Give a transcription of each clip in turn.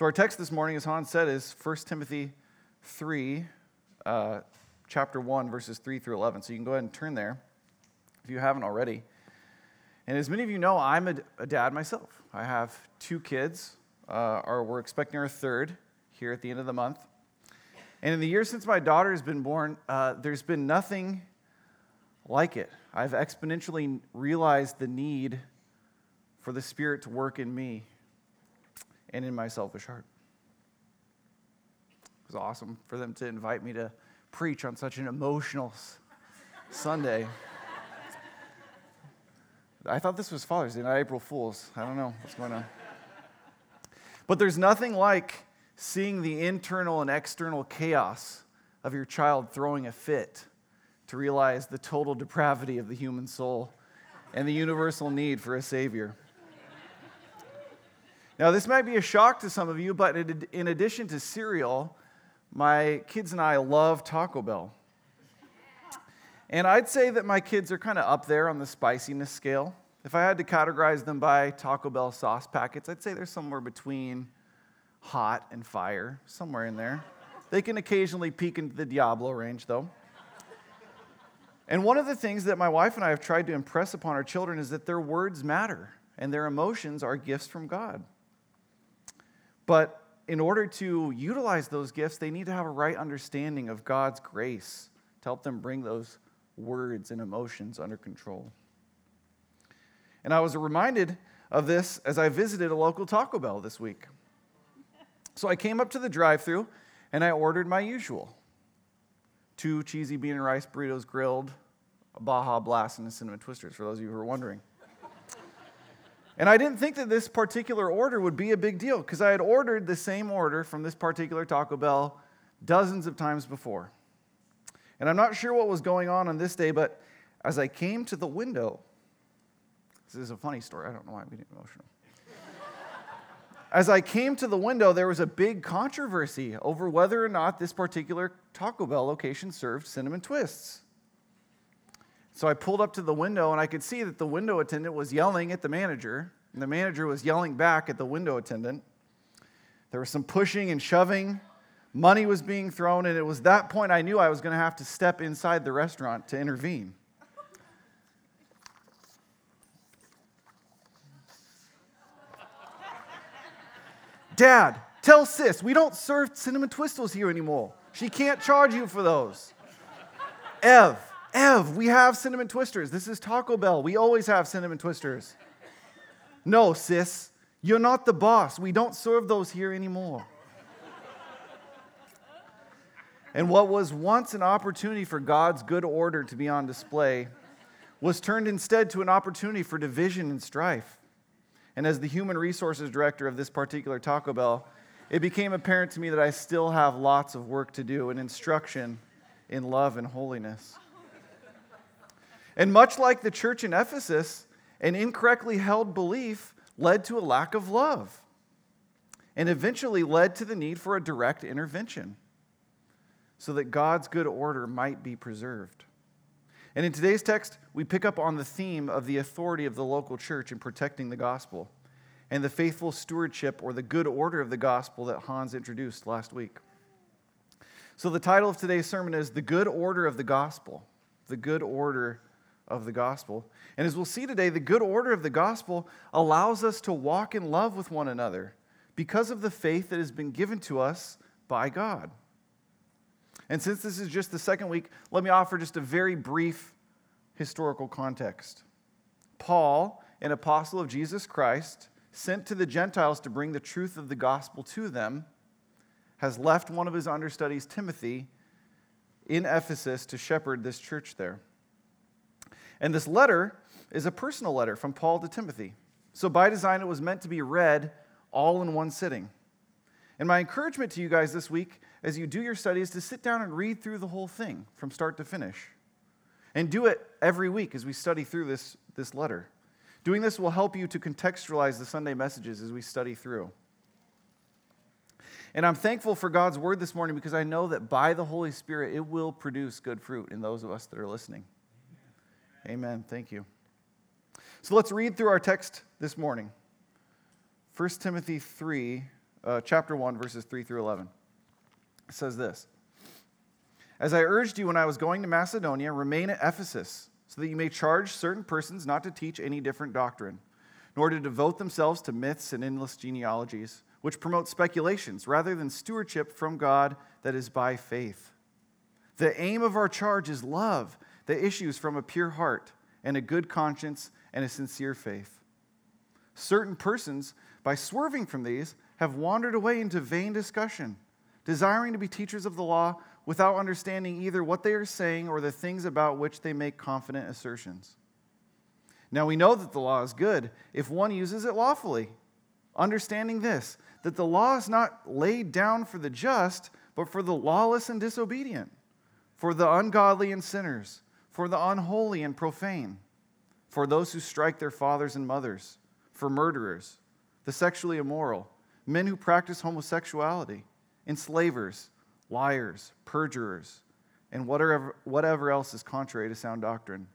So, our text this morning, as Hans said, is 1 Timothy 3, uh, chapter 1, verses 3 through 11. So, you can go ahead and turn there if you haven't already. And as many of you know, I'm a, a dad myself. I have two kids, uh, or we're expecting our third here at the end of the month. And in the years since my daughter has been born, uh, there's been nothing like it. I've exponentially realized the need for the Spirit to work in me and in my selfish heart. It was awesome for them to invite me to preach on such an emotional Sunday. I thought this was Father's Day, not April Fool's. I don't know what's going on. But there's nothing like seeing the internal and external chaos of your child throwing a fit to realize the total depravity of the human soul and the universal need for a Savior. Now, this might be a shock to some of you, but in addition to cereal, my kids and I love Taco Bell. And I'd say that my kids are kind of up there on the spiciness scale. If I had to categorize them by Taco Bell sauce packets, I'd say they're somewhere between hot and fire, somewhere in there. They can occasionally peek into the Diablo range, though. And one of the things that my wife and I have tried to impress upon our children is that their words matter and their emotions are gifts from God. But in order to utilize those gifts, they need to have a right understanding of God's grace to help them bring those words and emotions under control. And I was reminded of this as I visited a local Taco Bell this week. So I came up to the drive through and I ordered my usual two cheesy bean and rice burritos grilled, a Baja Blast, and a cinnamon twisters, for those of you who are wondering. And I didn't think that this particular order would be a big deal because I had ordered the same order from this particular Taco Bell dozens of times before. And I'm not sure what was going on on this day, but as I came to the window, this is a funny story. I don't know why I'm getting emotional. As I came to the window, there was a big controversy over whether or not this particular Taco Bell location served cinnamon twists. So I pulled up to the window and I could see that the window attendant was yelling at the manager, and the manager was yelling back at the window attendant. There was some pushing and shoving. Money was being thrown, and it was that point I knew I was going to have to step inside the restaurant to intervene. Dad, tell sis, we don't serve cinnamon twistles here anymore. She can't charge you for those. Ev, Ev, we have cinnamon twisters. This is Taco Bell. We always have cinnamon twisters. No, sis, you're not the boss. We don't serve those here anymore. And what was once an opportunity for God's good order to be on display was turned instead to an opportunity for division and strife. And as the human resources director of this particular Taco Bell, it became apparent to me that I still have lots of work to do in instruction in love and holiness. And much like the church in Ephesus, an incorrectly held belief led to a lack of love and eventually led to the need for a direct intervention so that God's good order might be preserved. And in today's text, we pick up on the theme of the authority of the local church in protecting the gospel and the faithful stewardship or the good order of the gospel that Hans introduced last week. So, the title of today's sermon is The Good Order of the Gospel. The Good Order of the gospel. And as we'll see today, the good order of the gospel allows us to walk in love with one another because of the faith that has been given to us by God. And since this is just the second week, let me offer just a very brief historical context. Paul, an apostle of Jesus Christ, sent to the Gentiles to bring the truth of the gospel to them, has left one of his understudies, Timothy, in Ephesus to shepherd this church there. And this letter is a personal letter from Paul to Timothy. So, by design, it was meant to be read all in one sitting. And my encouragement to you guys this week, as you do your study, is to sit down and read through the whole thing from start to finish. And do it every week as we study through this, this letter. Doing this will help you to contextualize the Sunday messages as we study through. And I'm thankful for God's word this morning because I know that by the Holy Spirit, it will produce good fruit in those of us that are listening. Amen. Thank you. So let's read through our text this morning 1 Timothy 3, uh, chapter 1, verses 3 through 11. It says this As I urged you when I was going to Macedonia, remain at Ephesus, so that you may charge certain persons not to teach any different doctrine, nor to devote themselves to myths and endless genealogies, which promote speculations rather than stewardship from God that is by faith. The aim of our charge is love that issues from a pure heart and a good conscience and a sincere faith. Certain persons, by swerving from these, have wandered away into vain discussion, desiring to be teachers of the law without understanding either what they are saying or the things about which they make confident assertions. Now we know that the law is good if one uses it lawfully, understanding this, that the law is not laid down for the just, but for the lawless and disobedient for the ungodly and sinners, for the unholy and profane, for those who strike their fathers and mothers, for murderers, the sexually immoral, men who practice homosexuality, enslavers, liars, perjurers, and whatever, whatever else is contrary to sound doctrine,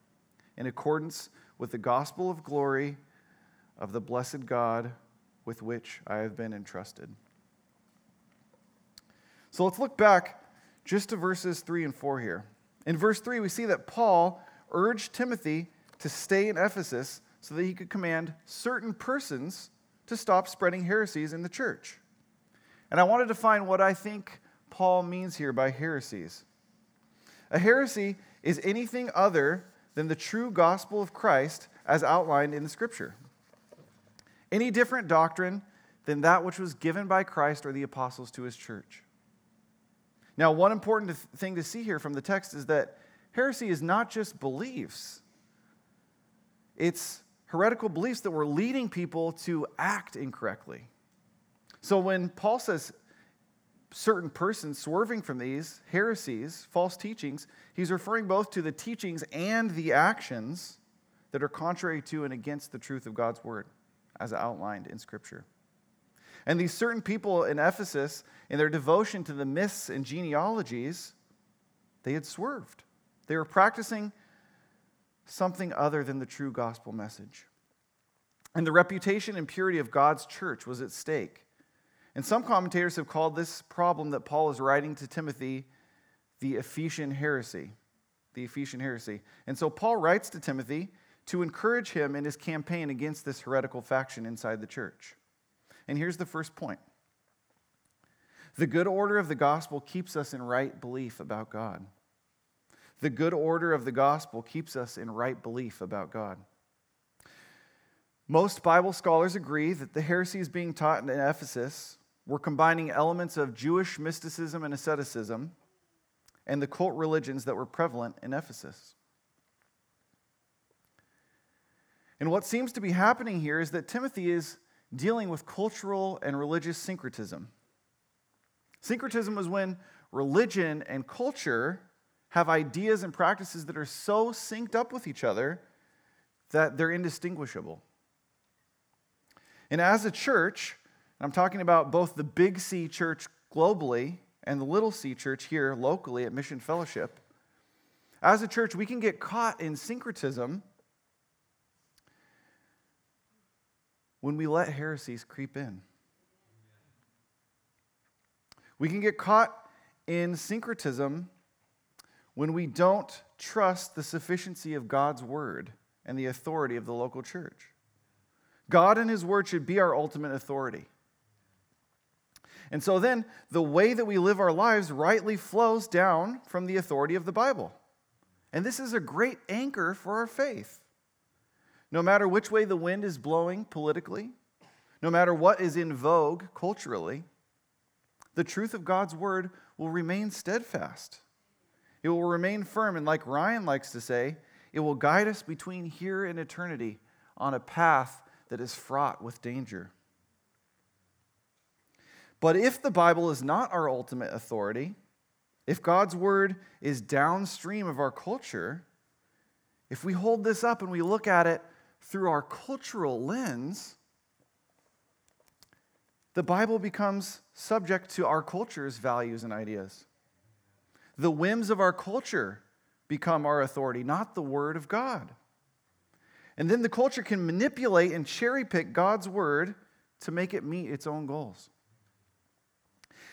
in accordance with the gospel of glory of the blessed God with which I have been entrusted. So let's look back just to verses 3 and 4 here. In verse 3, we see that Paul urged Timothy to stay in Ephesus so that he could command certain persons to stop spreading heresies in the church. And I wanted to find what I think Paul means here by heresies. A heresy is anything other than the true gospel of Christ as outlined in the scripture. Any different doctrine than that which was given by Christ or the apostles to his church. Now, one important thing to see here from the text is that heresy is not just beliefs, it's heretical beliefs that were leading people to act incorrectly. So when Paul says certain persons swerving from these heresies, false teachings, he's referring both to the teachings and the actions that are contrary to and against the truth of God's word, as outlined in Scripture. And these certain people in Ephesus, in their devotion to the myths and genealogies, they had swerved. They were practicing something other than the true gospel message. And the reputation and purity of God's church was at stake. And some commentators have called this problem that Paul is writing to Timothy the Ephesian heresy. The Ephesian heresy. And so Paul writes to Timothy to encourage him in his campaign against this heretical faction inside the church. And here's the first point the good order of the gospel keeps us in right belief about God. The good order of the gospel keeps us in right belief about God. Most Bible scholars agree that the heresies being taught in Ephesus were combining elements of Jewish mysticism and asceticism and the cult religions that were prevalent in Ephesus. And what seems to be happening here is that Timothy is dealing with cultural and religious syncretism. Syncretism is when religion and culture have ideas and practices that are so synced up with each other that they're indistinguishable. And as a church, I'm talking about both the big C church globally and the little c church here locally at Mission Fellowship. As a church, we can get caught in syncretism when we let heresies creep in. We can get caught in syncretism when we don't trust the sufficiency of God's word and the authority of the local church. God and his word should be our ultimate authority. And so then the way that we live our lives rightly flows down from the authority of the Bible. And this is a great anchor for our faith. No matter which way the wind is blowing politically, no matter what is in vogue culturally, the truth of God's word will remain steadfast. It will remain firm, and like Ryan likes to say, it will guide us between here and eternity on a path that is fraught with danger. But if the Bible is not our ultimate authority, if God's word is downstream of our culture, if we hold this up and we look at it through our cultural lens, the Bible becomes subject to our culture's values and ideas. The whims of our culture become our authority, not the Word of God. And then the culture can manipulate and cherry pick God's Word to make it meet its own goals.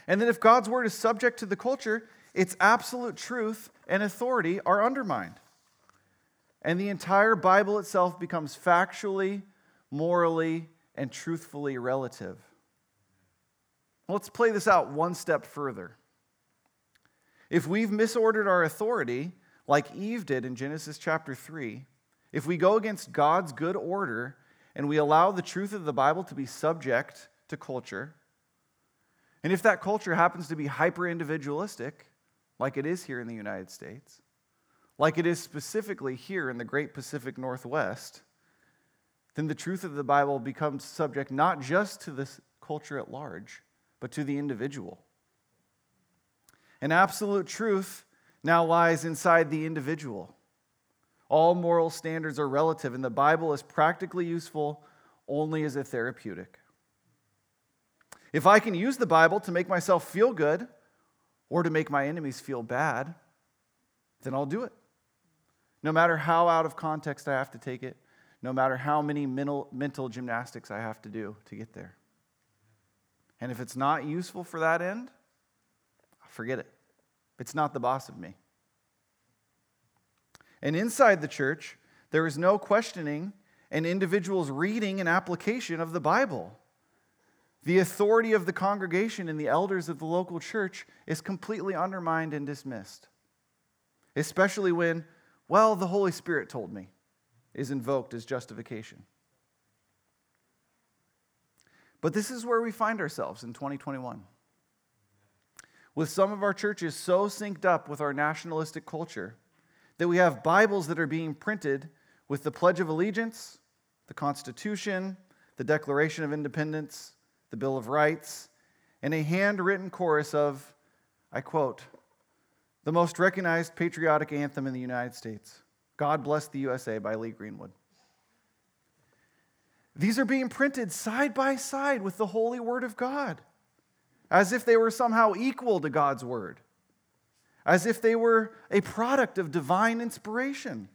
And then if God's word is subject to the culture, its absolute truth and authority are undermined. And the entire Bible itself becomes factually, morally, and truthfully relative. Let's play this out one step further. If we've misordered our authority, like Eve did in Genesis chapter 3, if we go against God's good order and we allow the truth of the Bible to be subject to culture, and if that culture happens to be hyper individualistic, like it is here in the United States, like it is specifically here in the great Pacific Northwest, then the truth of the Bible becomes subject not just to this culture at large, but to the individual. And absolute truth now lies inside the individual. All moral standards are relative, and the Bible is practically useful only as a therapeutic. If I can use the Bible to make myself feel good or to make my enemies feel bad, then I'll do it. No matter how out of context I have to take it, no matter how many mental, mental gymnastics I have to do to get there. And if it's not useful for that end, forget it. It's not the boss of me. And inside the church, there is no questioning an individual's reading and application of the Bible. The authority of the congregation and the elders of the local church is completely undermined and dismissed, especially when, well, the Holy Spirit told me, is invoked as justification. But this is where we find ourselves in 2021. With some of our churches so synced up with our nationalistic culture that we have Bibles that are being printed with the Pledge of Allegiance, the Constitution, the Declaration of Independence, the Bill of Rights, and a handwritten chorus of, I quote, the most recognized patriotic anthem in the United States God Bless the USA by Lee Greenwood. These are being printed side by side with the holy word of God, as if they were somehow equal to God's word, as if they were a product of divine inspiration,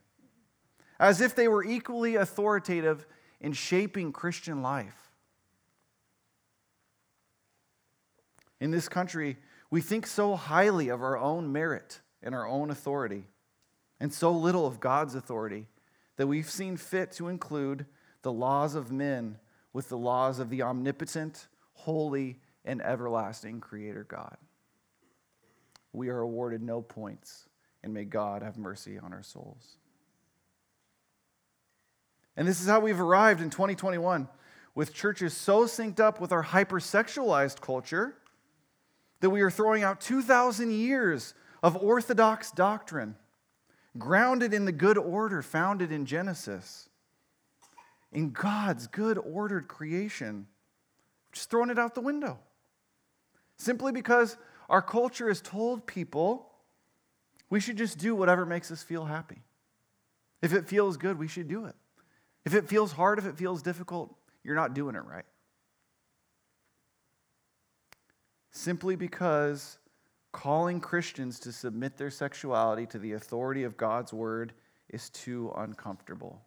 as if they were equally authoritative in shaping Christian life. In this country, we think so highly of our own merit and our own authority, and so little of God's authority that we've seen fit to include the laws of men with the laws of the omnipotent, holy, and everlasting Creator God. We are awarded no points, and may God have mercy on our souls. And this is how we've arrived in 2021 with churches so synced up with our hypersexualized culture that we are throwing out 2,000 years of orthodox doctrine, grounded in the good order founded in Genesis, in God's good ordered creation, just throwing it out the window. Simply because our culture has told people we should just do whatever makes us feel happy. If it feels good, we should do it. If it feels hard, if it feels difficult, you're not doing it right. Simply because calling Christians to submit their sexuality to the authority of God's word is too uncomfortable.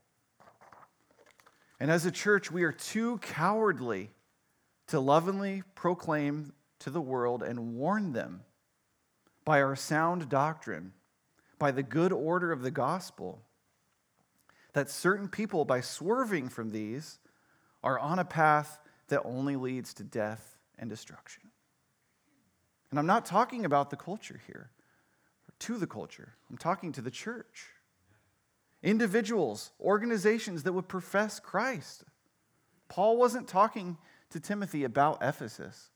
And as a church, we are too cowardly to lovingly proclaim to the world and warn them by our sound doctrine, by the good order of the gospel, that certain people, by swerving from these, are on a path that only leads to death and destruction. And I'm not talking about the culture here, to the culture. I'm talking to the church. Individuals, organizations that would profess Christ. Paul wasn't talking to Timothy about Ephesus,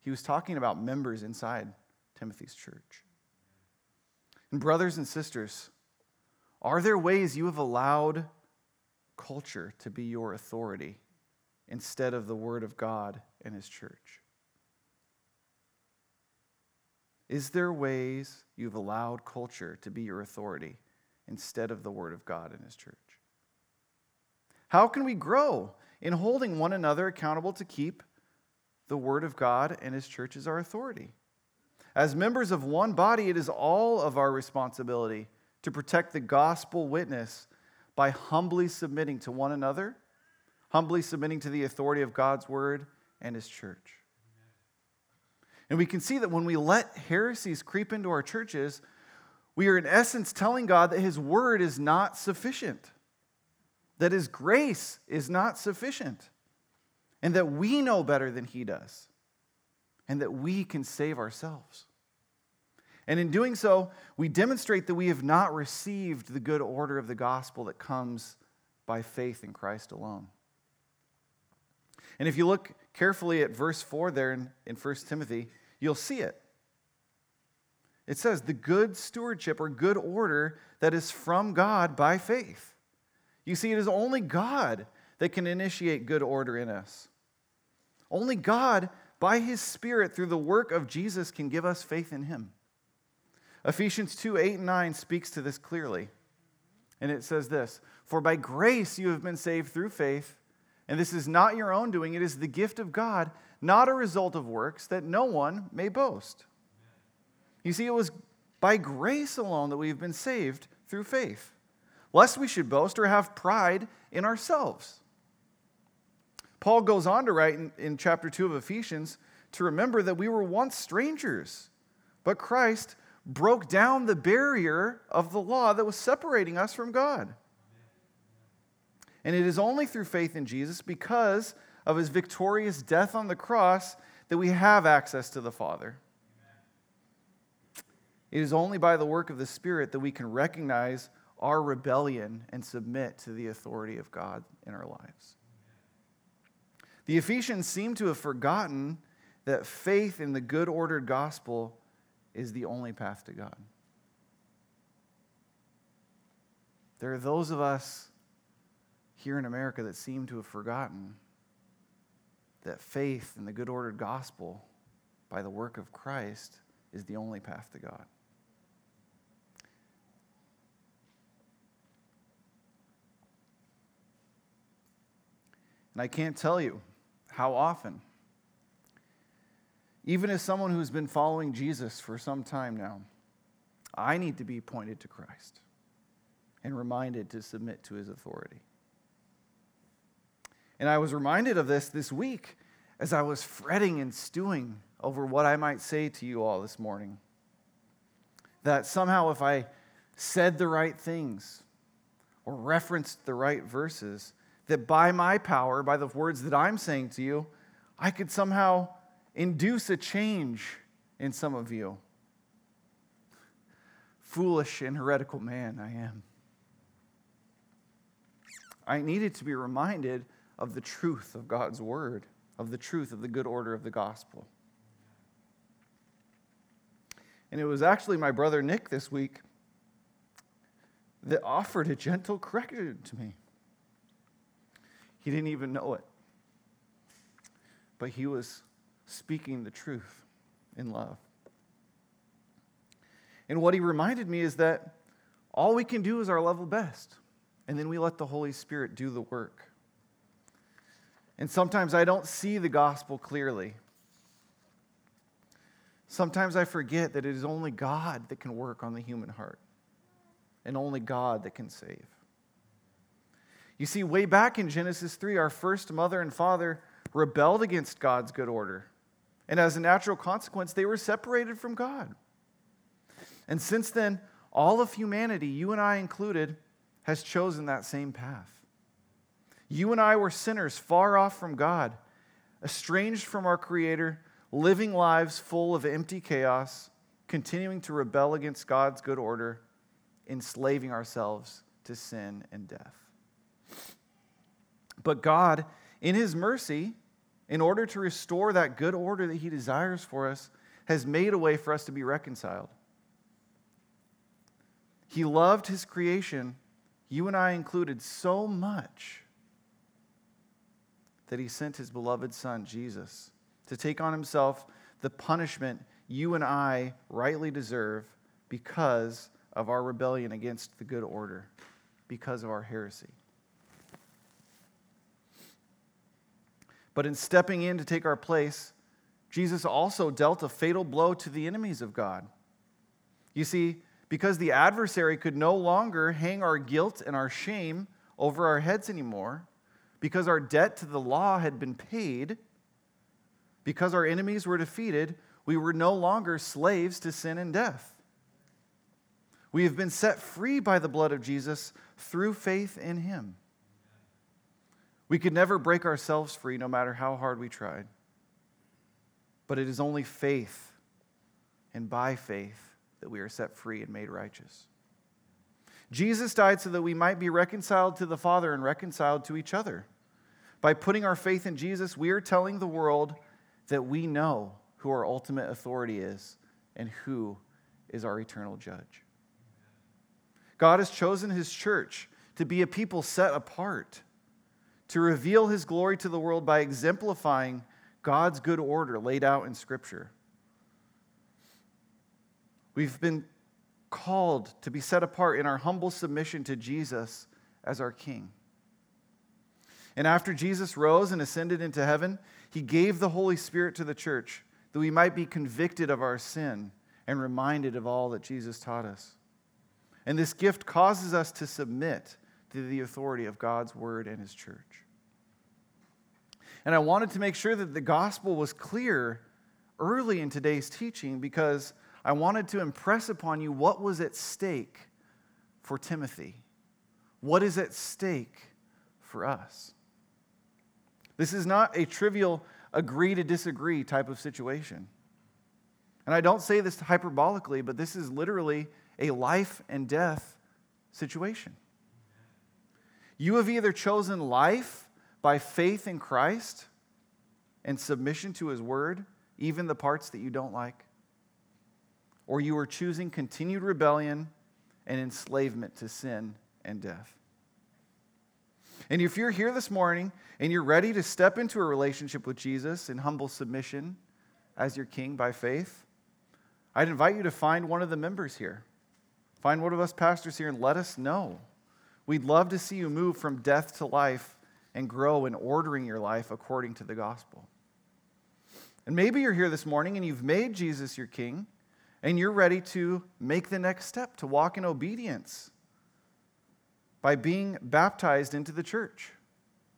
he was talking about members inside Timothy's church. And, brothers and sisters, are there ways you have allowed culture to be your authority instead of the Word of God and His church? Is there ways you've allowed culture to be your authority instead of the Word of God in His church? How can we grow in holding one another accountable to keep the Word of God and His church as our authority? As members of one body, it is all of our responsibility to protect the gospel witness by humbly submitting to one another, humbly submitting to the authority of God's Word and His church. And we can see that when we let heresies creep into our churches, we are in essence telling God that His word is not sufficient, that His grace is not sufficient, and that we know better than He does, and that we can save ourselves. And in doing so, we demonstrate that we have not received the good order of the gospel that comes by faith in Christ alone. And if you look carefully at verse 4 there in, in 1 Timothy, you'll see it. It says, the good stewardship or good order that is from God by faith. You see, it is only God that can initiate good order in us. Only God, by His Spirit, through the work of Jesus, can give us faith in Him. Ephesians 2 8 and 9 speaks to this clearly. And it says this For by grace you have been saved through faith, and this is not your own doing, it is the gift of God, not a result of works, that no one may boast. You see, it was by grace alone that we've been saved through faith, lest we should boast or have pride in ourselves. Paul goes on to write in, in chapter 2 of Ephesians to remember that we were once strangers, but Christ broke down the barrier of the law that was separating us from God. And it is only through faith in Jesus, because of his victorious death on the cross, that we have access to the Father. It is only by the work of the Spirit that we can recognize our rebellion and submit to the authority of God in our lives. The Ephesians seem to have forgotten that faith in the good ordered gospel is the only path to God. There are those of us here in America that seem to have forgotten that faith in the good ordered gospel by the work of Christ is the only path to God. And I can't tell you how often even as someone who's been following Jesus for some time now, I need to be pointed to Christ and reminded to submit to his authority. And I was reminded of this this week as I was fretting and stewing over what I might say to you all this morning. That somehow, if I said the right things or referenced the right verses, that by my power, by the words that I'm saying to you, I could somehow induce a change in some of you. Foolish and heretical man I am. I needed to be reminded of the truth of God's word, of the truth of the good order of the gospel. And it was actually my brother Nick this week that offered a gentle correction to me. He didn't even know it. But he was speaking the truth in love. And what he reminded me is that all we can do is our level best, and then we let the Holy Spirit do the work. And sometimes I don't see the gospel clearly. Sometimes I forget that it is only God that can work on the human heart, and only God that can save. You see, way back in Genesis 3, our first mother and father rebelled against God's good order. And as a natural consequence, they were separated from God. And since then, all of humanity, you and I included, has chosen that same path. You and I were sinners far off from God, estranged from our Creator, living lives full of empty chaos, continuing to rebel against God's good order, enslaving ourselves to sin and death. But God, in His mercy, in order to restore that good order that He desires for us, has made a way for us to be reconciled. He loved His creation, you and I included, so much that He sent His beloved Son, Jesus, to take on Himself the punishment you and I rightly deserve because of our rebellion against the good order, because of our heresy. But in stepping in to take our place, Jesus also dealt a fatal blow to the enemies of God. You see, because the adversary could no longer hang our guilt and our shame over our heads anymore, because our debt to the law had been paid, because our enemies were defeated, we were no longer slaves to sin and death. We have been set free by the blood of Jesus through faith in him. We could never break ourselves free no matter how hard we tried. But it is only faith and by faith that we are set free and made righteous. Jesus died so that we might be reconciled to the Father and reconciled to each other. By putting our faith in Jesus, we are telling the world that we know who our ultimate authority is and who is our eternal judge. God has chosen his church to be a people set apart, to reveal his glory to the world by exemplifying God's good order laid out in Scripture. We've been called to be set apart in our humble submission to Jesus as our King. And after Jesus rose and ascended into heaven, he gave the Holy Spirit to the church that we might be convicted of our sin and reminded of all that Jesus taught us. And this gift causes us to submit to the authority of God's word and his church. And I wanted to make sure that the gospel was clear early in today's teaching because I wanted to impress upon you what was at stake for Timothy. What is at stake for us? This is not a trivial agree to disagree type of situation. And I don't say this hyperbolically, but this is literally a life and death situation. You have either chosen life by faith in Christ and submission to his word, even the parts that you don't like, or you are choosing continued rebellion and enslavement to sin and death. And if you're here this morning and you're ready to step into a relationship with Jesus in humble submission as your king by faith, I'd invite you to find one of the members here. Find one of us pastors here and let us know. We'd love to see you move from death to life and grow in ordering your life according to the gospel. And maybe you're here this morning and you've made Jesus your king and you're ready to make the next step to walk in obedience by being baptized into the church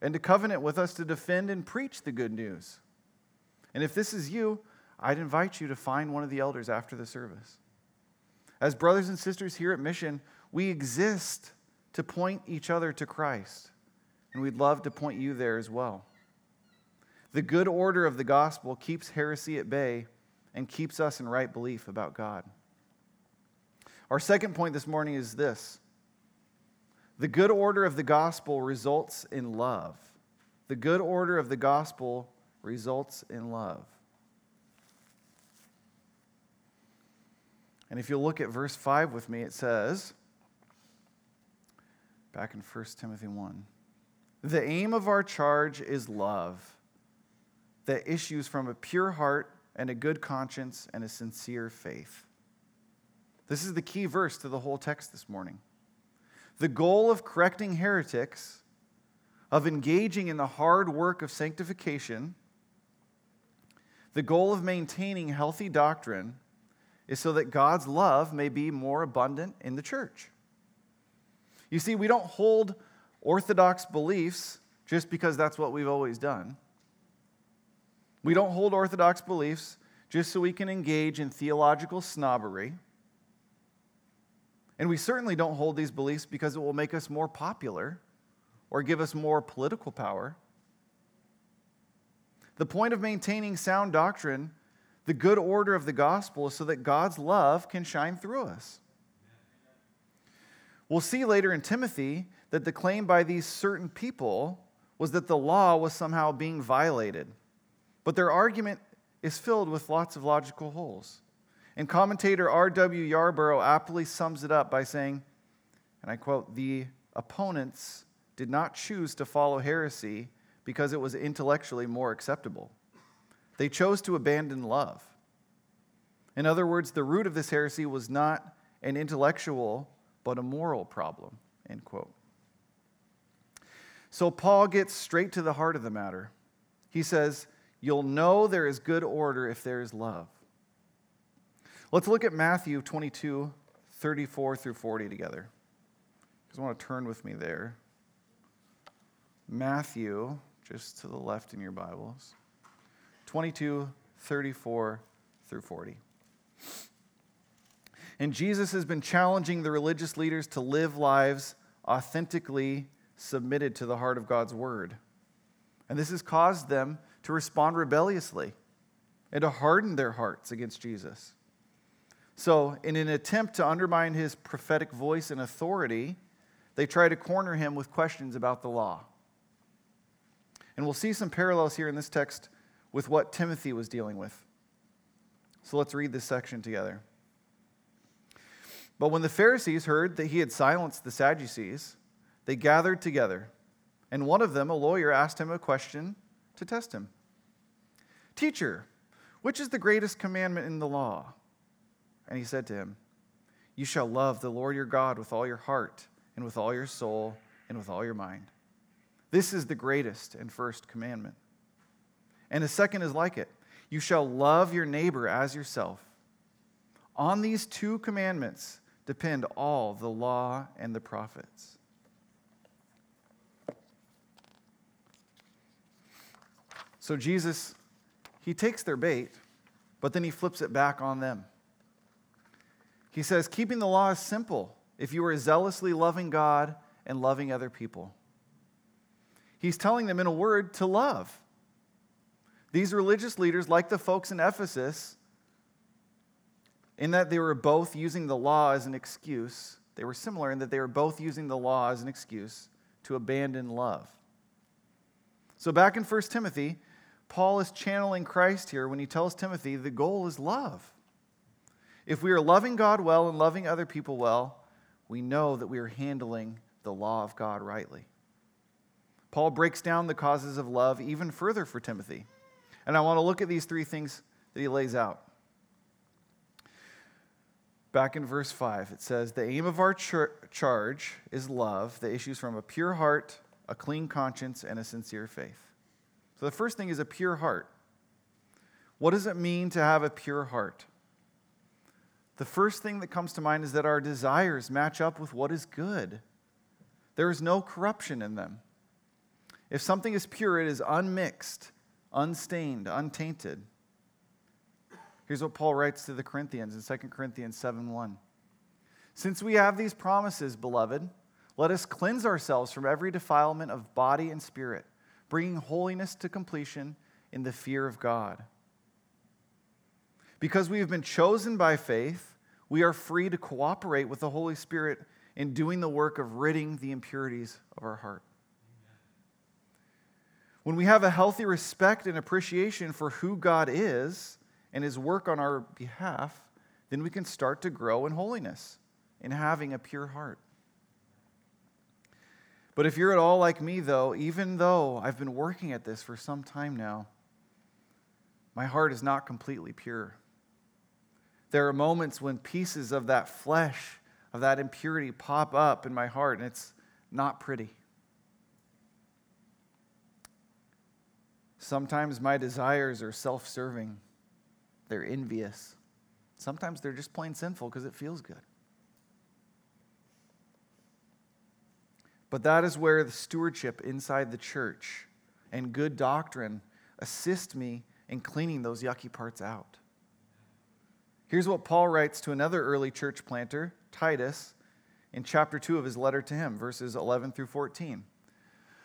and to covenant with us to defend and preach the good news. And if this is you, I'd invite you to find one of the elders after the service. As brothers and sisters here at Mission, we exist to point each other to Christ, and we'd love to point you there as well. The good order of the gospel keeps heresy at bay and keeps us in right belief about God. Our second point this morning is this the good order of the gospel results in love. The good order of the gospel results in love. And if you look at verse 5 with me, it says, back in 1 Timothy 1, the aim of our charge is love that issues from a pure heart and a good conscience and a sincere faith. This is the key verse to the whole text this morning. The goal of correcting heretics, of engaging in the hard work of sanctification, the goal of maintaining healthy doctrine is so that God's love may be more abundant in the church. You see, we don't hold orthodox beliefs just because that's what we've always done. We don't hold orthodox beliefs just so we can engage in theological snobbery. And we certainly don't hold these beliefs because it will make us more popular or give us more political power. The point of maintaining sound doctrine, the good order of the gospel, is so that God's love can shine through us. We'll see later in Timothy that the claim by these certain people was that the law was somehow being violated. But their argument is filled with lots of logical holes. And commentator R.W. Yarbrough aptly sums it up by saying, and I quote, the opponents did not choose to follow heresy because it was intellectually more acceptable. They chose to abandon love. In other words, the root of this heresy was not an intellectual, but a moral problem, end quote. So Paul gets straight to the heart of the matter. He says, You'll know there is good order if there is love. Let's look at Matthew 22, 34 through 40 together. I want to turn with me there. Matthew, just to the left in your Bibles, 22, 34 through 40. And Jesus has been challenging the religious leaders to live lives authentically submitted to the heart of God's word. And this has caused them to respond rebelliously and to harden their hearts against Jesus. So, in an attempt to undermine his prophetic voice and authority, they try to corner him with questions about the law. And we'll see some parallels here in this text with what Timothy was dealing with. So let's read this section together. But when the Pharisees heard that he had silenced the Sadducees, they gathered together, and one of them, a lawyer, asked him a question to test him Teacher, which is the greatest commandment in the law? And he said to him, You shall love the Lord your God with all your heart, and with all your soul, and with all your mind. This is the greatest and first commandment. And the second is like it You shall love your neighbor as yourself. On these two commandments, depend all the law and the prophets. So Jesus, he takes their bait, but then he flips it back on them. He says, Keeping the law is simple if you are zealously loving God and loving other people. He's telling them in a word to love. These religious leaders, like the folks in Ephesus, in that they were both using the law as an excuse. They were similar in that they were both using the law as an excuse to abandon love. So, back in 1 Timothy, Paul is channeling Christ here when he tells Timothy the goal is love. If we are loving God well and loving other people well, we know that we are handling the law of God rightly. Paul breaks down the causes of love even further for Timothy. And I want to look at these three things that he lays out back in verse 5, it says, The aim of our char- charge is love that issues from a pure heart, a clean conscience, and a sincere faith. So the first thing is a pure heart. What does it mean to have a pure heart? The first thing that comes to mind is that our desires match up with what is good. There is no corruption in them. If something is pure, it is unmixed, unstained, untainted. Here's what Paul writes to the Corinthians in 2 Corinthians 7 1. Since we have these promises, beloved, let us cleanse ourselves from every defilement of body and spirit, bringing holiness to completion in the fear of God. Because we have been chosen by faith, we are free to cooperate with the Holy Spirit in doing the work of ridding the impurities of our heart. When we have a healthy respect and appreciation for who God is, and his work on our behalf, then we can start to grow in holiness, in having a pure heart. But if you're at all like me, though, even though I've been working at this for some time now, my heart is not completely pure. There are moments when pieces of that flesh, of that impurity, pop up in my heart, and it's not pretty. Sometimes my desires are self serving. They're envious. Sometimes they're just plain sinful because it feels good. But that is where the stewardship inside the church and good doctrine assist me in cleaning those yucky parts out. Here's what Paul writes to another early church planter, Titus, in chapter 2 of his letter to him, verses 11 through 14.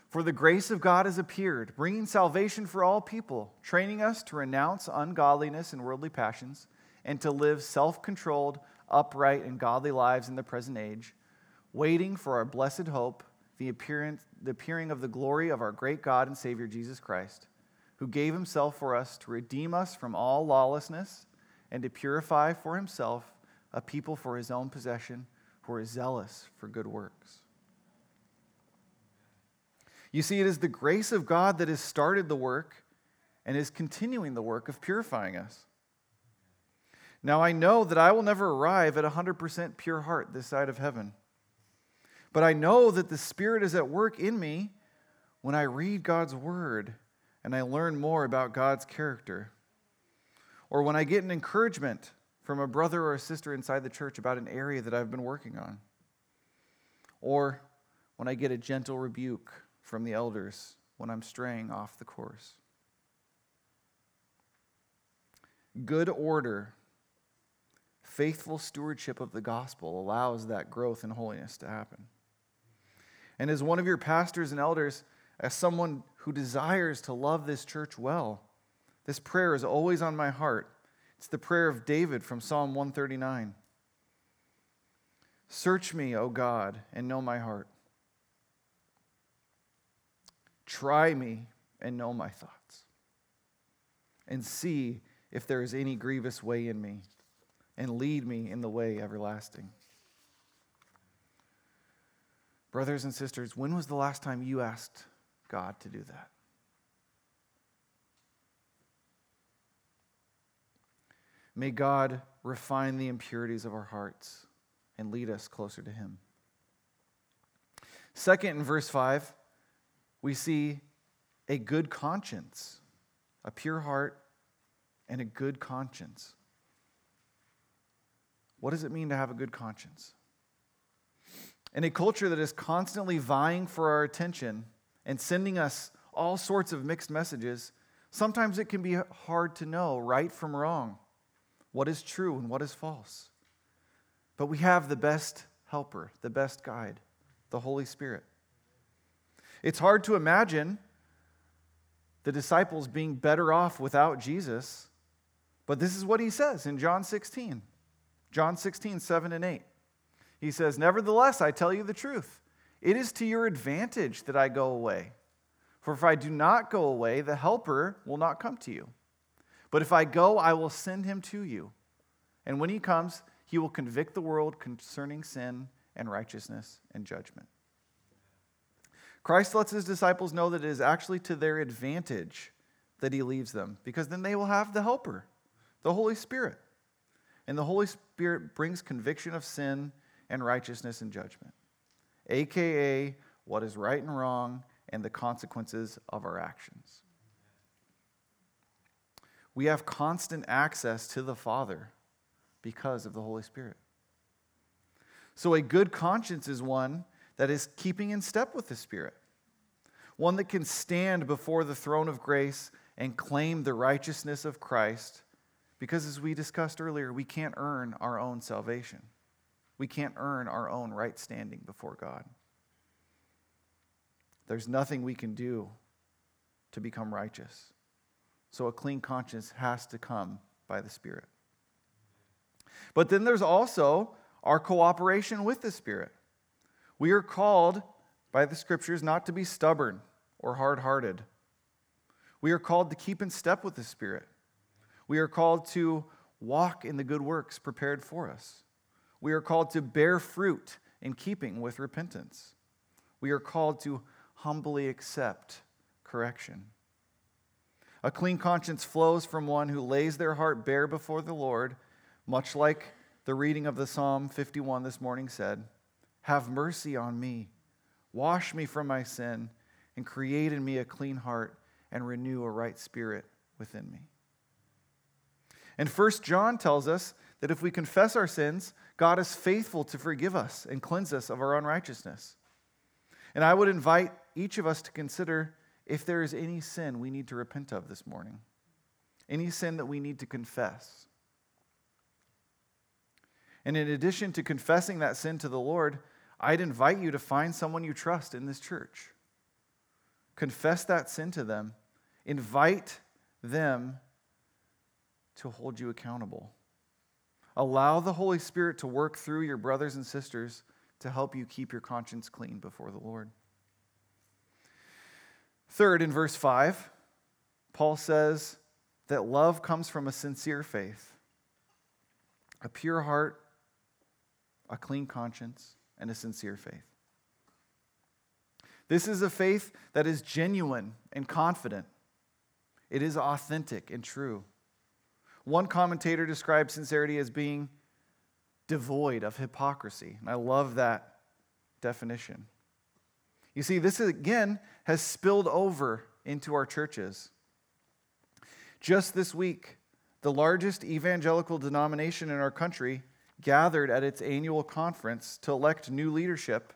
For the grace of God has appeared, bringing salvation for all people, training us to renounce ungodliness and worldly passions, and to live self controlled, upright, and godly lives in the present age, waiting for our blessed hope, the, appearance, the appearing of the glory of our great God and Savior Jesus Christ, who gave himself for us to redeem us from all lawlessness and to purify for himself a people for his own possession who are zealous for good works. You see, it is the grace of God that has started the work and is continuing the work of purifying us. Now, I know that I will never arrive at a 100% pure heart this side of heaven. But I know that the Spirit is at work in me when I read God's Word and I learn more about God's character. Or when I get an encouragement from a brother or a sister inside the church about an area that I've been working on. Or when I get a gentle rebuke from the elders when I'm straying off the course. Good order, faithful stewardship of the gospel allows that growth in holiness to happen. And as one of your pastors and elders, as someone who desires to love this church well, this prayer is always on my heart. It's the prayer of David from Psalm 139. Search me, O God, and know my heart. Try me and know my thoughts. And see if there is any grievous way in me, and lead me in the way everlasting. Brothers and sisters, when was the last time you asked God to do that? May God refine the impurities of our hearts and lead us closer to Him. Second, in verse 5, we see a good conscience, a pure heart, and a good conscience. What does it mean to have a good conscience? In a culture that is constantly vying for our attention and sending us all sorts of mixed messages, sometimes it can be hard to know right from wrong, what is true and what is false. But we have the best helper, the best guide, the Holy Spirit. It's hard to imagine the disciples being better off without Jesus, but this is what he says in John 16. John 16, 7 and 8. He says, Nevertheless, I tell you the truth. It is to your advantage that I go away. For if I do not go away, the Helper will not come to you. But if I go, I will send him to you. And when he comes, he will convict the world concerning sin and righteousness and judgment. Christ lets his disciples know that it is actually to their advantage that he leaves them, because then they will have the Helper, the Holy Spirit. And the Holy Spirit brings conviction of sin and righteousness and judgment, aka what is right and wrong and the consequences of our actions. We have constant access to the Father because of the Holy Spirit. So, a good conscience is one that is keeping in step with the Spirit, one that can stand before the throne of grace and claim the righteousness of Christ, because as we discussed earlier, we can't earn our own salvation. We can't earn our own right standing before God. There's nothing we can do to become righteous. So a clean conscience has to come by the Spirit. But then there's also our cooperation with the Spirit. We are called by the Scriptures not to be stubborn or hard hearted. We are called to keep in step with the Spirit. We are called to walk in the good works prepared for us. We are called to bear fruit in keeping with repentance. We are called to humbly accept correction. A clean conscience flows from one who lays their heart bare before the Lord, much like the reading of the Psalm 51 this morning said Have mercy on me, wash me from my sin, and create in me a clean heart, and renew a right spirit within me. And First John tells us that if we confess our sins, God is faithful to forgive us and cleanse us of our unrighteousness. And I would invite each of us to consider if there is any sin we need to repent of this morning, any sin that we need to confess. And in addition to confessing that sin to the Lord, I'd invite you to find someone you trust in this church. Confess that sin to them, invite them to hold you accountable. Allow the Holy Spirit to work through your brothers and sisters to help you keep your conscience clean before the Lord. Third, in verse 5, Paul says that love comes from a sincere faith, a pure heart, a clean conscience, and a sincere faith. This is a faith that is genuine and confident. It is authentic and true. One commentator describes sincerity as being devoid of hypocrisy. And I love that definition. You see, this again has spilled over into our churches. Just this week, the largest evangelical denomination in our country gathered at its annual conference to elect new leadership.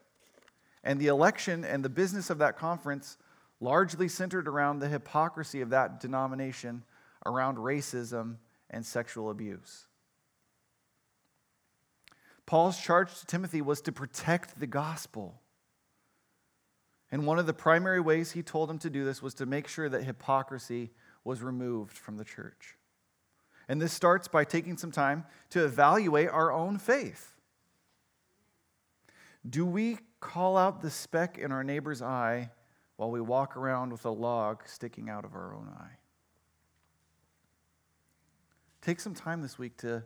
And the election and the business of that conference largely centered around the hypocrisy of that denomination around racism and sexual abuse. Paul's charge to Timothy was to protect the gospel. And one of the primary ways he told him to do this was to make sure that hypocrisy was removed from the church. And this starts by taking some time to evaluate our own faith. Do we call out the speck in our neighbor's eye while we walk around with a log sticking out of our own eye? Take some time this week to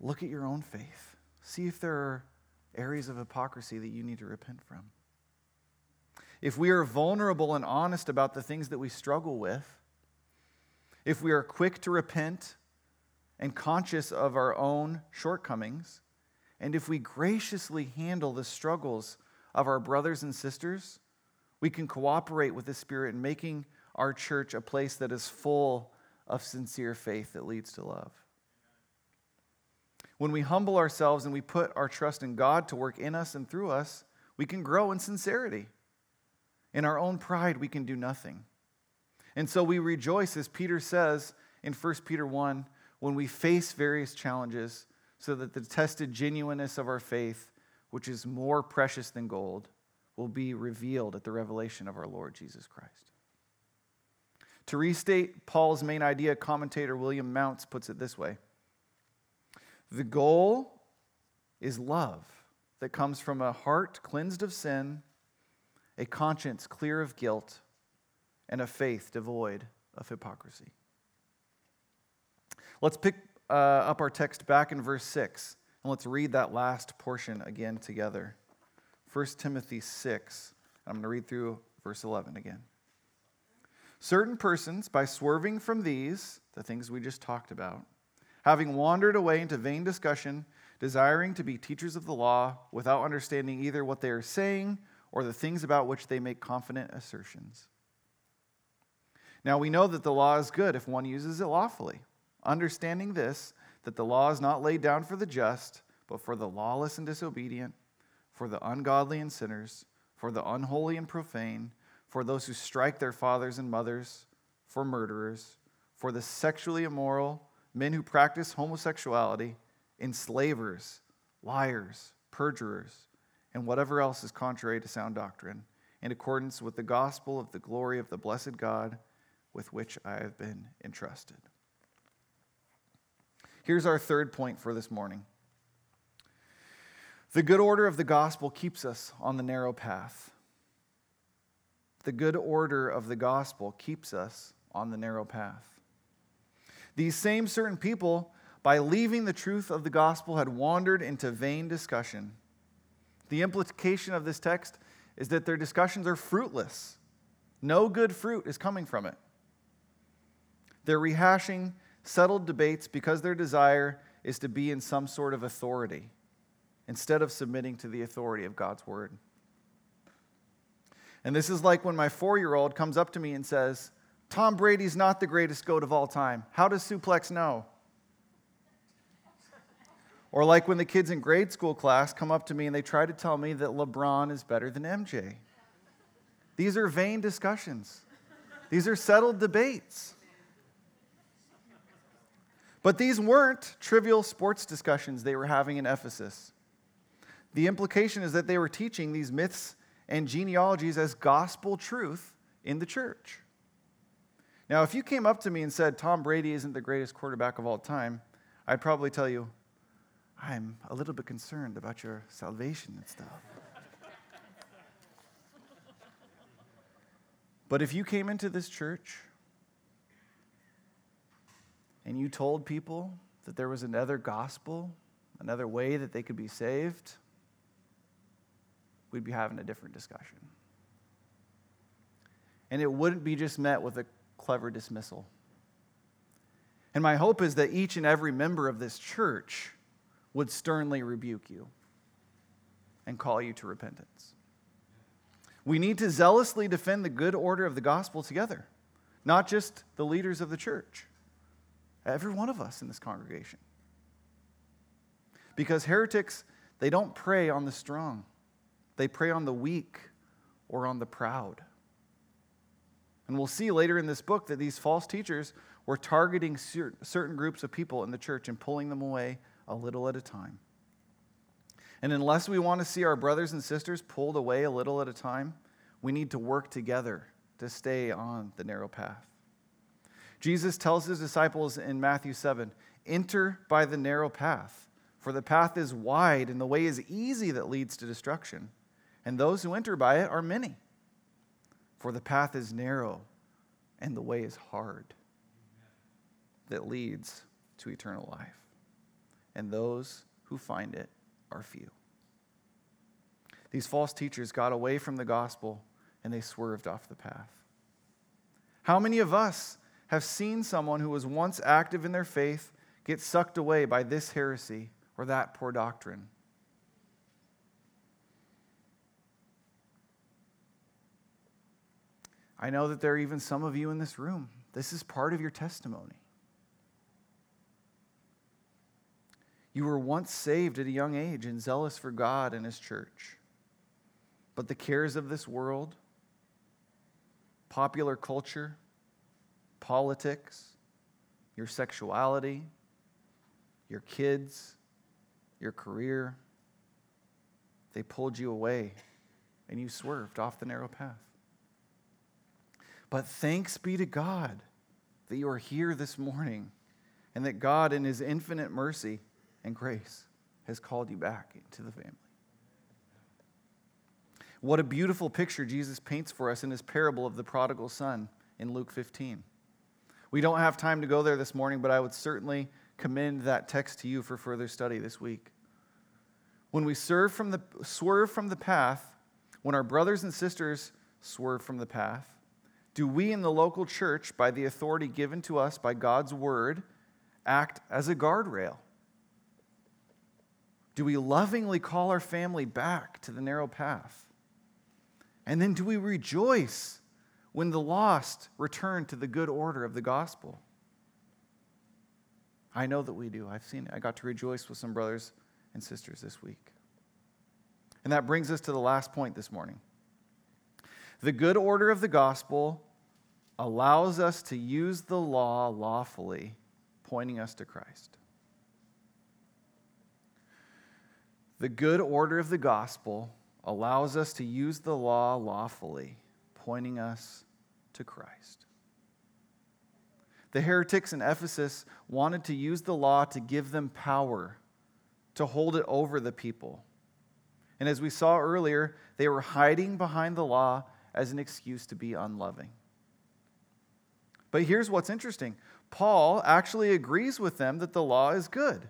look at your own faith. See if there are areas of hypocrisy that you need to repent from. If we are vulnerable and honest about the things that we struggle with, if we are quick to repent and conscious of our own shortcomings, and if we graciously handle the struggles of our brothers and sisters, we can cooperate with the Spirit in making our church a place that is full of sincere faith that leads to love. When we humble ourselves and we put our trust in God to work in us and through us, we can grow in sincerity. In our own pride, we can do nothing. And so we rejoice, as Peter says in 1 Peter 1, when we face various challenges, so that the tested genuineness of our faith, which is more precious than gold, will be revealed at the revelation of our Lord Jesus Christ. To restate Paul's main idea, commentator William Mounce puts it this way The goal is love that comes from a heart cleansed of sin, a conscience clear of guilt, and a faith devoid of hypocrisy. Let's pick uh, up our text back in verse 6, and let's read that last portion again together. 1 Timothy 6. I'm going to read through verse 11 again. Certain persons, by swerving from these, the things we just talked about, having wandered away into vain discussion, desiring to be teachers of the law, without understanding either what they are saying or the things about which they make confident assertions. Now we know that the law is good if one uses it lawfully understanding this, that the law is not laid down for the just, but for the lawless and disobedient, for the ungodly and sinners, for the unholy and profane, for those who strike their fathers and mothers, for murderers, for the sexually immoral, men who practice homosexuality, enslavers, liars, perjurers, and whatever else is contrary to sound doctrine, in accordance with the gospel of the glory of the blessed God with which I have been entrusted. Here's our third point for this morning the good order of the gospel keeps us on the narrow path. The good order of the gospel keeps us on the narrow path. These same certain people, by leaving the truth of the gospel, had wandered into vain discussion. The implication of this text is that their discussions are fruitless. No good fruit is coming from it. They're rehashing settled debates because their desire is to be in some sort of authority instead of submitting to the authority of God's word. And this is like when my four year old comes up to me and says, Tom Brady's not the greatest GOAT of all time. How does Suplex know? Or like when the kids in grade school class come up to me and they try to tell me that LeBron is better than MJ. These are vain discussions, these are settled debates. But these weren't trivial sports discussions they were having in Ephesus. The implication is that they were teaching these myths and genealogies as gospel truth in the church. Now, if you came up to me and said, Tom Brady isn't the greatest quarterback of all time, I'd probably tell you, I'm a little bit concerned about your salvation and stuff. but if you came into this church and you told people that there was another gospel, another way that they could be saved, we'd be having a different discussion. And it wouldn't be just met with a clever dismissal. And my hope is that each and every member of this church would sternly rebuke you and call you to repentance. We need to zealously defend the good order of the gospel together, not just the leaders of the church. Every one of us in this congregation. Because heretics, they don't prey on the strong, they prey on the weak or on the proud. And we'll see later in this book that these false teachers we're targeting certain groups of people in the church and pulling them away a little at a time. And unless we want to see our brothers and sisters pulled away a little at a time, we need to work together to stay on the narrow path. Jesus tells his disciples in Matthew 7 enter by the narrow path, for the path is wide and the way is easy that leads to destruction, and those who enter by it are many. For the path is narrow and the way is hard that leads to eternal life, and those who find it are few. These false teachers got away from the gospel and they swerved off the path. How many of us have seen someone who was once active in their faith get sucked away by this heresy or that poor doctrine? I know that there are even some of you in this room. This is part of your testimony. You were once saved at a young age and zealous for God and His church. But the cares of this world, popular culture, politics, your sexuality, your kids, your career, they pulled you away and you swerved off the narrow path. But thanks be to God that you are here this morning and that God, in His infinite mercy and grace, has called you back into the family. What a beautiful picture Jesus paints for us in his parable of the prodigal son in Luke 15. We don't have time to go there this morning, but I would certainly commend that text to you for further study this week. When we serve from the, swerve from the path, when our brothers and sisters swerve from the path, do we in the local church, by the authority given to us by God's word, act as a guardrail? Do we lovingly call our family back to the narrow path? And then do we rejoice when the lost return to the good order of the gospel? I know that we do. I've seen it. I got to rejoice with some brothers and sisters this week. And that brings us to the last point this morning. The good order of the gospel allows us to use the law lawfully, pointing us to Christ. The good order of the gospel allows us to use the law lawfully, pointing us to Christ. The heretics in Ephesus wanted to use the law to give them power, to hold it over the people. And as we saw earlier, they were hiding behind the law as an excuse to be unloving. But here's what's interesting Paul actually agrees with them that the law is good,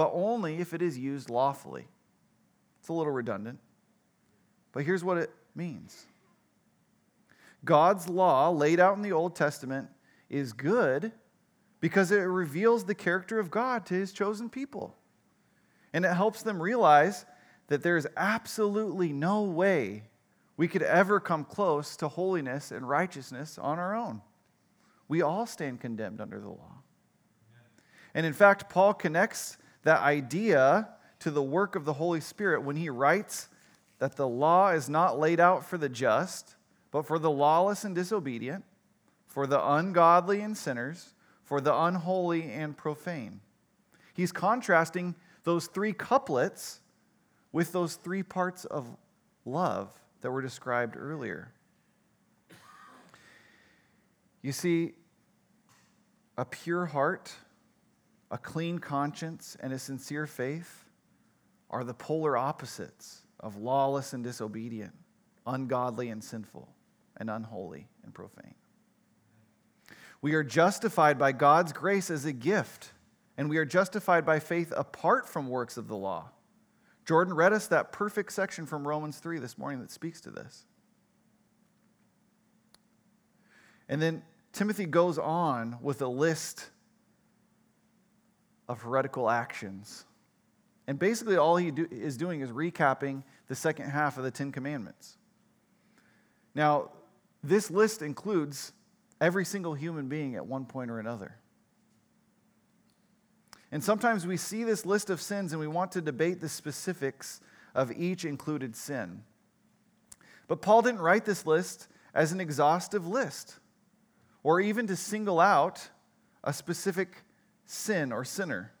but only if it is used lawfully. It's a little redundant. But here's what it means God's law, laid out in the Old Testament, is good because it reveals the character of God to his chosen people. And it helps them realize that there is absolutely no way we could ever come close to holiness and righteousness on our own. We all stand condemned under the law. And in fact, Paul connects that idea to the work of the Holy Spirit when he writes that the law is not laid out for the just, but for the lawless and disobedient, for the ungodly and sinners, for the unholy and profane. He's contrasting those three couplets with those three parts of love that were described earlier. You see, a pure heart, a clean conscience, and a sincere faith are the polar opposites of lawless and disobedient, ungodly and sinful, and unholy and profane. We are justified by God's grace as a gift, and we are justified by faith apart from works of the law. Jordan read us that perfect section from Romans 3 this morning that speaks to this. And then Timothy goes on with a list of heretical actions and basically, all he do, is doing is recapping the second half of the Ten Commandments. Now, this list includes every single human being at one point or another. And sometimes we see this list of sins and we want to debate the specifics of each included sin. But Paul didn't write this list as an exhaustive list or even to single out a specific sin or sinner.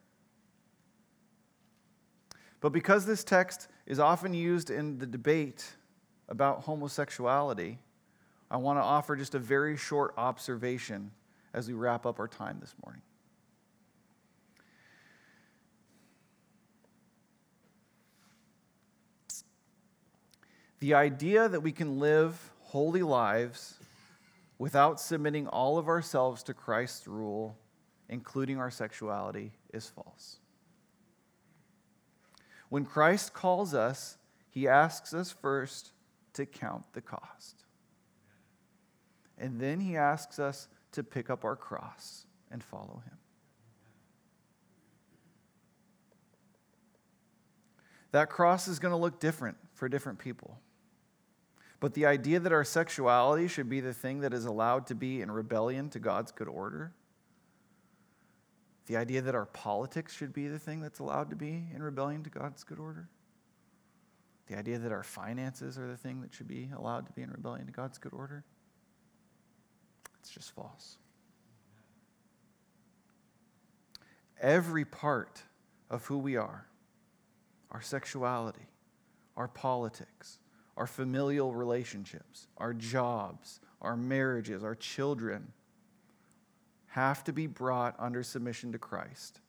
But because this text is often used in the debate about homosexuality, I want to offer just a very short observation as we wrap up our time this morning. The idea that we can live holy lives without submitting all of ourselves to Christ's rule, including our sexuality, is false. When Christ calls us, he asks us first to count the cost. And then he asks us to pick up our cross and follow him. That cross is going to look different for different people. But the idea that our sexuality should be the thing that is allowed to be in rebellion to God's good order, the idea that our politics should be the thing that's allowed to be in rebellion to God's good order, the idea that our finances are the thing that should be allowed to be in rebellion to God's good order, it's just false. Every part of who we are, our sexuality, our politics, our familial relationships, our jobs, our marriages, our children have to be brought under submission to Christ,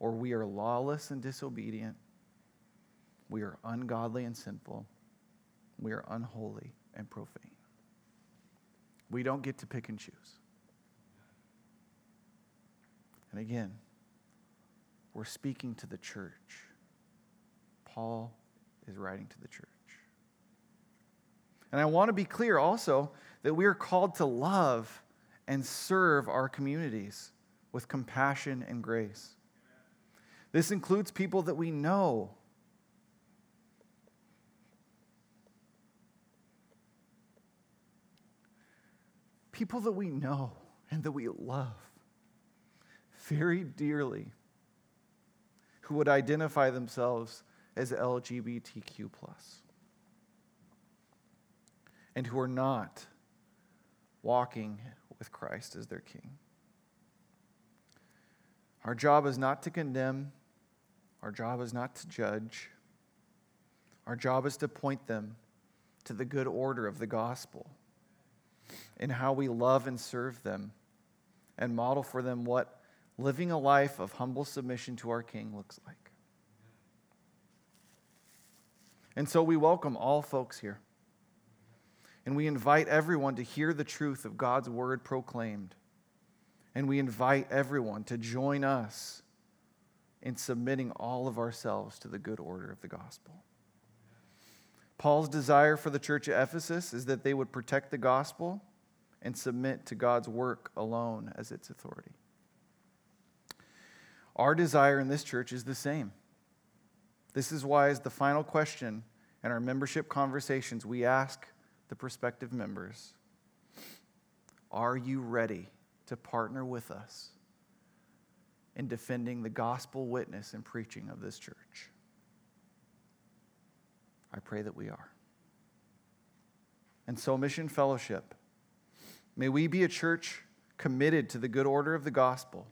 or we are lawless and disobedient, we are ungodly and sinful, we are unholy and profane. We don't get to pick and choose. And again, we're speaking to the church. Paul is writing to the church. And I want to be clear also that we are called to love and serve our communities with compassion and grace. This includes people that we know. People that we know and that we love very dearly who would identify themselves as LGBTQ and who are not walking with Christ as their King. Our job is not to condemn, our job is not to judge. Our job is to point them to the good order of the gospel and how we love and serve them and model for them what living a life of humble submission to our King looks like. And so we welcome all folks here. And we invite everyone to hear the truth of God's word proclaimed. And we invite everyone to join us in submitting all of ourselves to the good order of the gospel. Paul's desire for the church at Ephesus is that they would protect the gospel and submit to God's work alone as its authority. Our desire in this church is the same. This is why, as the final question in our membership conversations, we ask the prospective members Are you ready to partner with us in defending the gospel witness and preaching of this church? I pray that we are. And so, Mission Fellowship, may we be a church committed to the good order of the gospel.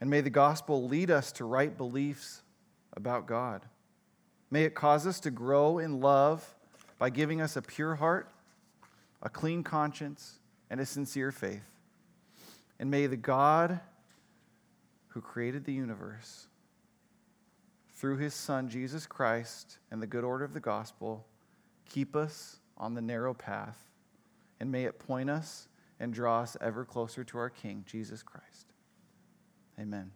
And may the gospel lead us to right beliefs about God. May it cause us to grow in love by giving us a pure heart, a clean conscience, and a sincere faith. And may the God who created the universe, through his Son, Jesus Christ, and the good order of the gospel, keep us on the narrow path, and may it point us and draw us ever closer to our King, Jesus Christ. Amen.